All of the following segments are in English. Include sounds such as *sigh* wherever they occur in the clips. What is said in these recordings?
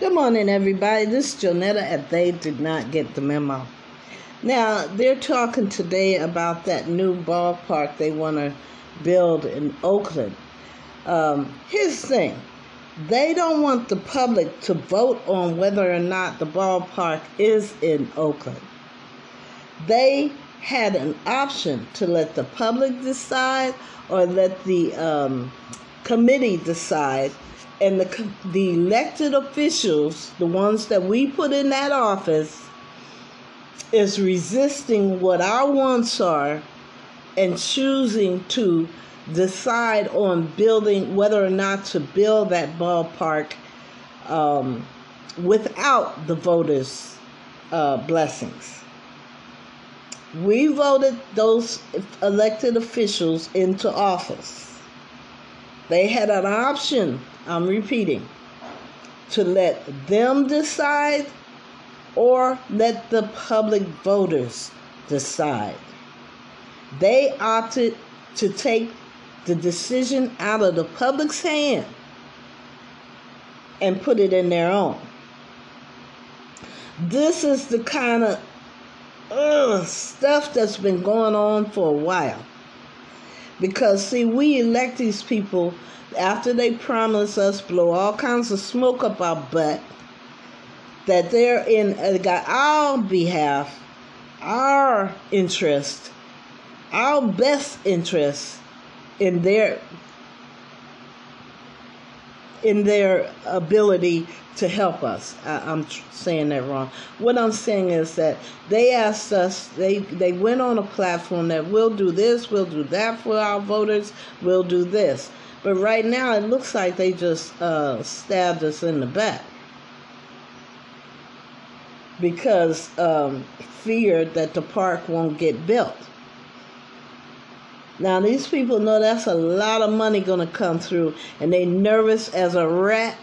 Good morning, everybody. This is Jonetta at They Did Not Get the Memo. Now, they're talking today about that new ballpark they want to build in Oakland. Um, here's the thing they don't want the public to vote on whether or not the ballpark is in Oakland. They had an option to let the public decide or let the um, committee decide and the the elected officials, the ones that we put in that office, is resisting what our wants are and choosing to decide on building whether or not to build that ballpark um, without the voters' uh, blessings. We voted those elected officials into office. They had an option, I'm repeating, to let them decide or let the public voters decide. They opted to take the decision out of the public's hand and put it in their own. This is the kind of ugh, stuff that's been going on for a while. Because, see, we elect these people after they promise us, blow all kinds of smoke up our butt, that they're in uh, our behalf, our interest, our best interest in their in their ability to help us. I, am saying that wrong. What I'm saying is that they asked us, they, they went on a platform that we'll do this, we'll do that for our voters, we'll do this. But right now, it looks like they just uh, stabbed us in the back because um, feared that the park won't get built. Now these people know that's a lot of money to come through, and they nervous as a rat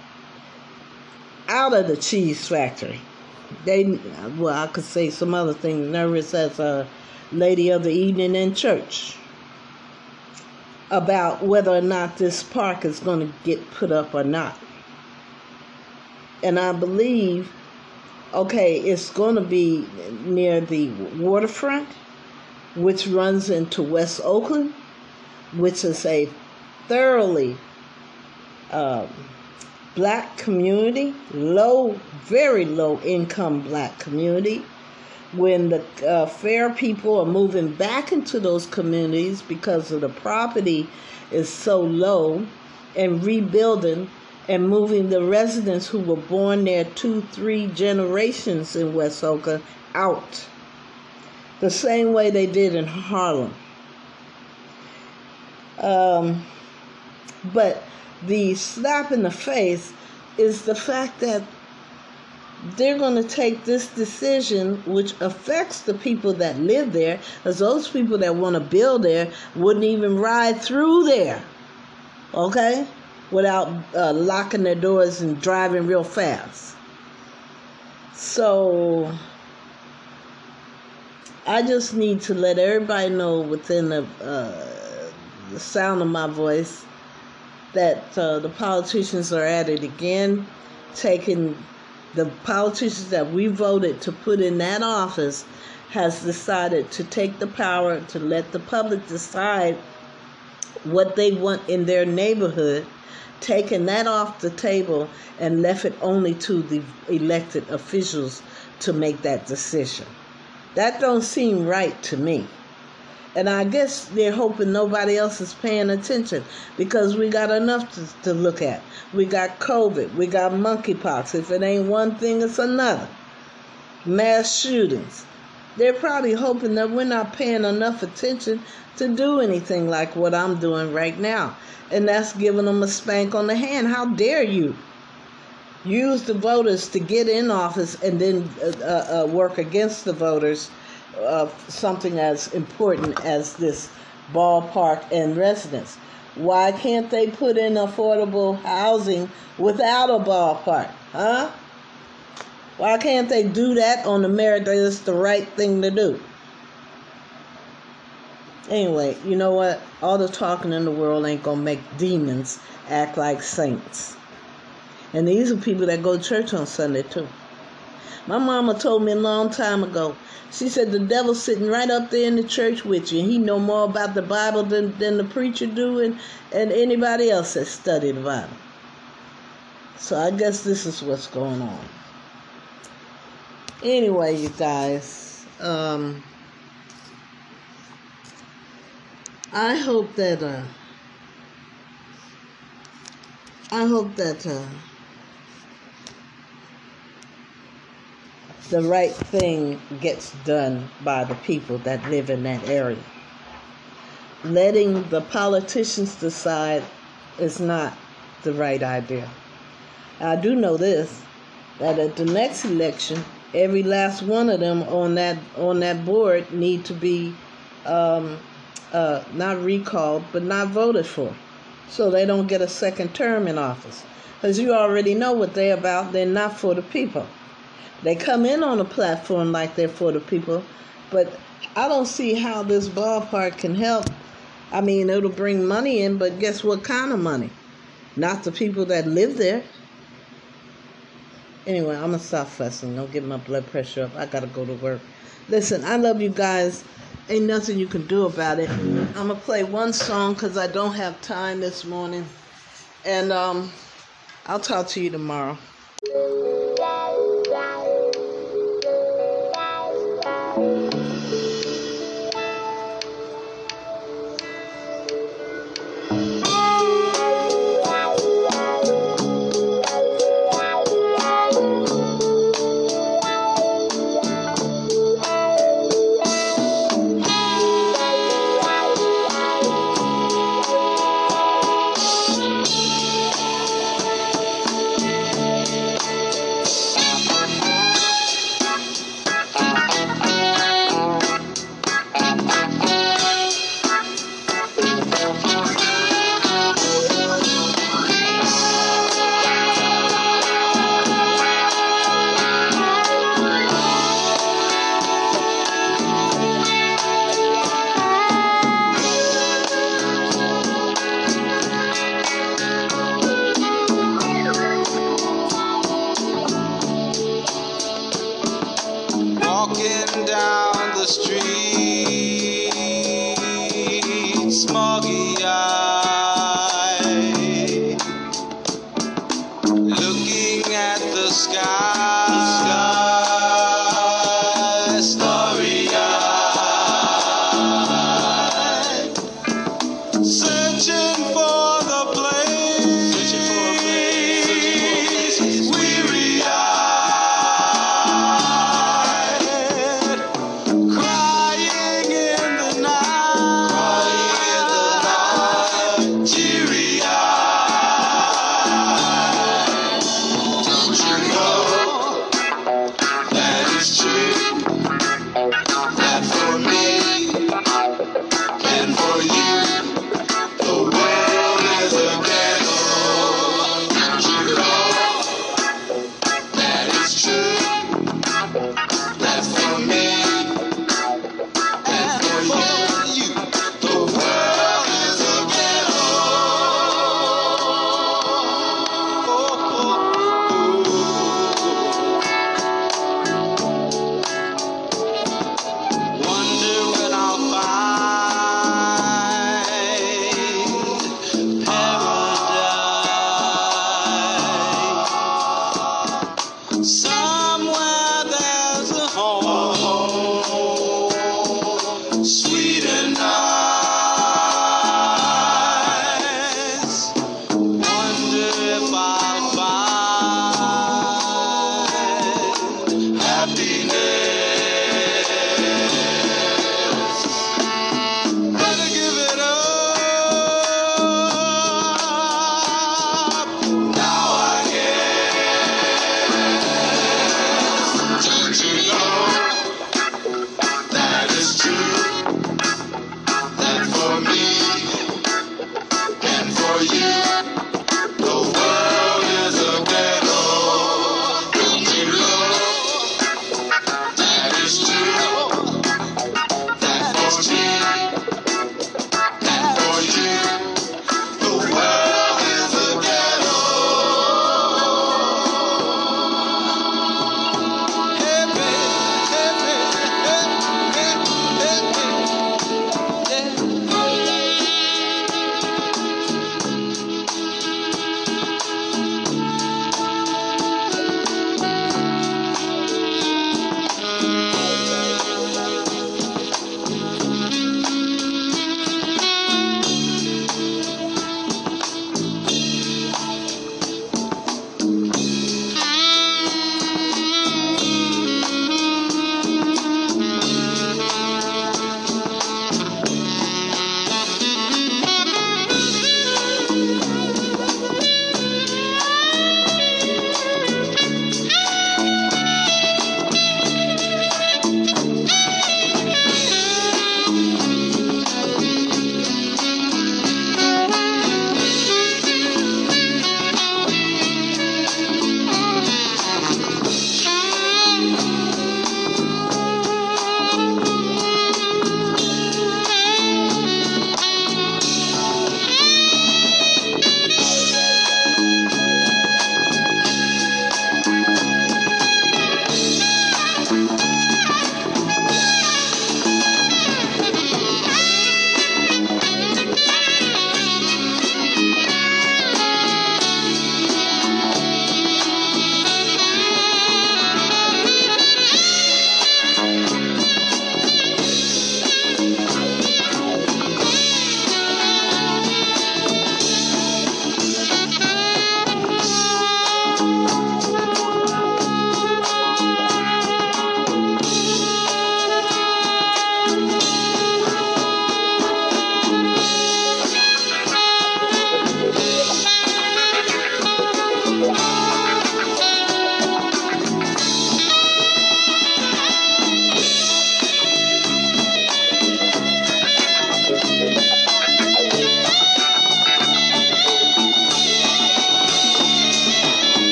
out of the cheese factory. They, well, I could say some other things. Nervous as a lady of the evening in church about whether or not this park is going to get put up or not. And I believe, okay, it's going to be near the waterfront which runs into West Oakland, which is a thoroughly um, black community, low, very low income black community. When the uh, fair people are moving back into those communities because of the property is so low and rebuilding and moving the residents who were born there two, three generations in West Oakland out the same way they did in Harlem. Um, but the slap in the face is the fact that they're going to take this decision, which affects the people that live there, as those people that want to build there wouldn't even ride through there, okay, without uh, locking their doors and driving real fast. So I just need to let everybody know within the, uh, the sound of my voice that uh, the politicians are at it again, taking the politicians that we voted to put in that office has decided to take the power to let the public decide what they want in their neighborhood, taking that off the table and left it only to the elected officials to make that decision. That don't seem right to me. And I guess they're hoping nobody else is paying attention because we got enough to, to look at. We got COVID, we got monkeypox. If it ain't one thing, it's another. Mass shootings. They're probably hoping that we're not paying enough attention to do anything like what I'm doing right now. And that's giving them a spank on the hand. How dare you? Use the voters to get in office and then uh, uh, uh work against the voters of something as important as this ballpark and residence. Why can't they put in affordable housing without a ballpark? Huh? Why can't they do that on the merit that it's the right thing to do? Anyway, you know what? All the talking in the world ain't gonna make demons act like saints. And these are people that go to church on Sunday too. My mama told me a long time ago. She said the devil's sitting right up there in the church with you, and he know more about the Bible than, than the preacher do and, and anybody else that studied the Bible. So I guess this is what's going on. Anyway, you guys, um, I hope that uh, I hope that uh, the right thing gets done by the people that live in that area. Letting the politicians decide is not the right idea. I do know this that at the next election, every last one of them on that on that board need to be um, uh, not recalled, but not voted for, so they don't get a second term in office. Because you already know what they're about. They're not for the people. They come in on a platform like they're for the people, but I don't see how this ballpark can help. I mean, it'll bring money in, but guess what kind of money? Not the people that live there. Anyway, I'm gonna stop fussing. Don't get my blood pressure up. I gotta go to work. Listen, I love you guys. Ain't nothing you can do about it. I'm gonna play one song because I don't have time this morning, and um, I'll talk to you tomorrow.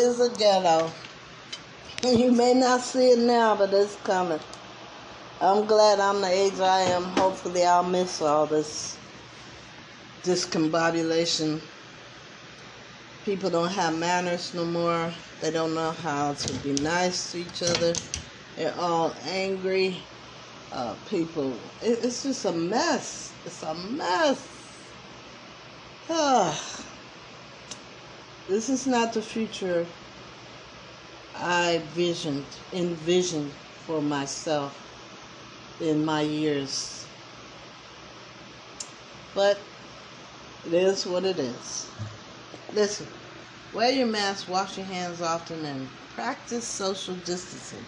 is a ghetto. You may not see it now, but it's coming. I'm glad I'm the age I am. Hopefully, I'll miss all this discombobulation. People don't have manners no more. They don't know how to be nice to each other. They're all angry. Uh, people, it, it's just a mess. It's a mess. Ugh. This is not the future I visioned, envisioned for myself in my years. But it is what it is. Listen, wear your mask, wash your hands often, and practice social distancing.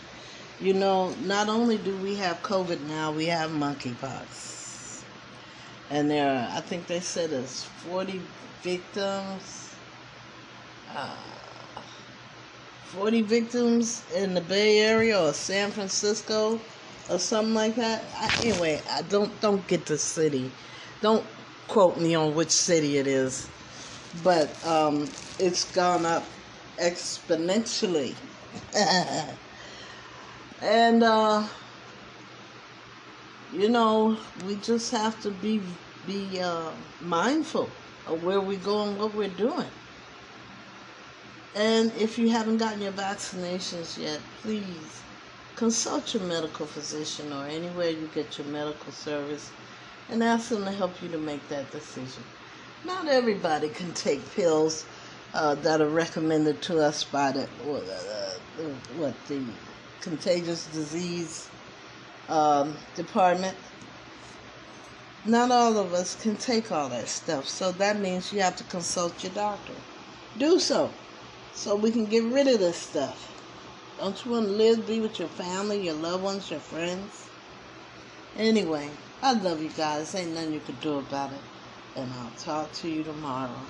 You know, not only do we have COVID now, we have monkeypox. And there are, I think they said there's 40 victims uh, 40 victims in the Bay Area or San Francisco or something like that. I, anyway, I don't don't get the city. Don't quote me on which city it is, but um, it's gone up exponentially. *laughs* and uh, you know, we just have to be be uh, mindful of where we go and what we're doing. And if you haven't gotten your vaccinations yet, please consult your medical physician or anywhere you get your medical service and ask them to help you to make that decision. Not everybody can take pills uh, that are recommended to us by the, uh, what the contagious disease um, department. Not all of us can take all that stuff, so that means you have to consult your doctor. Do so so we can get rid of this stuff. Don't you want to live, be with your family, your loved ones, your friends? Anyway, I love you guys. Ain't nothing you can do about it. And I'll talk to you tomorrow.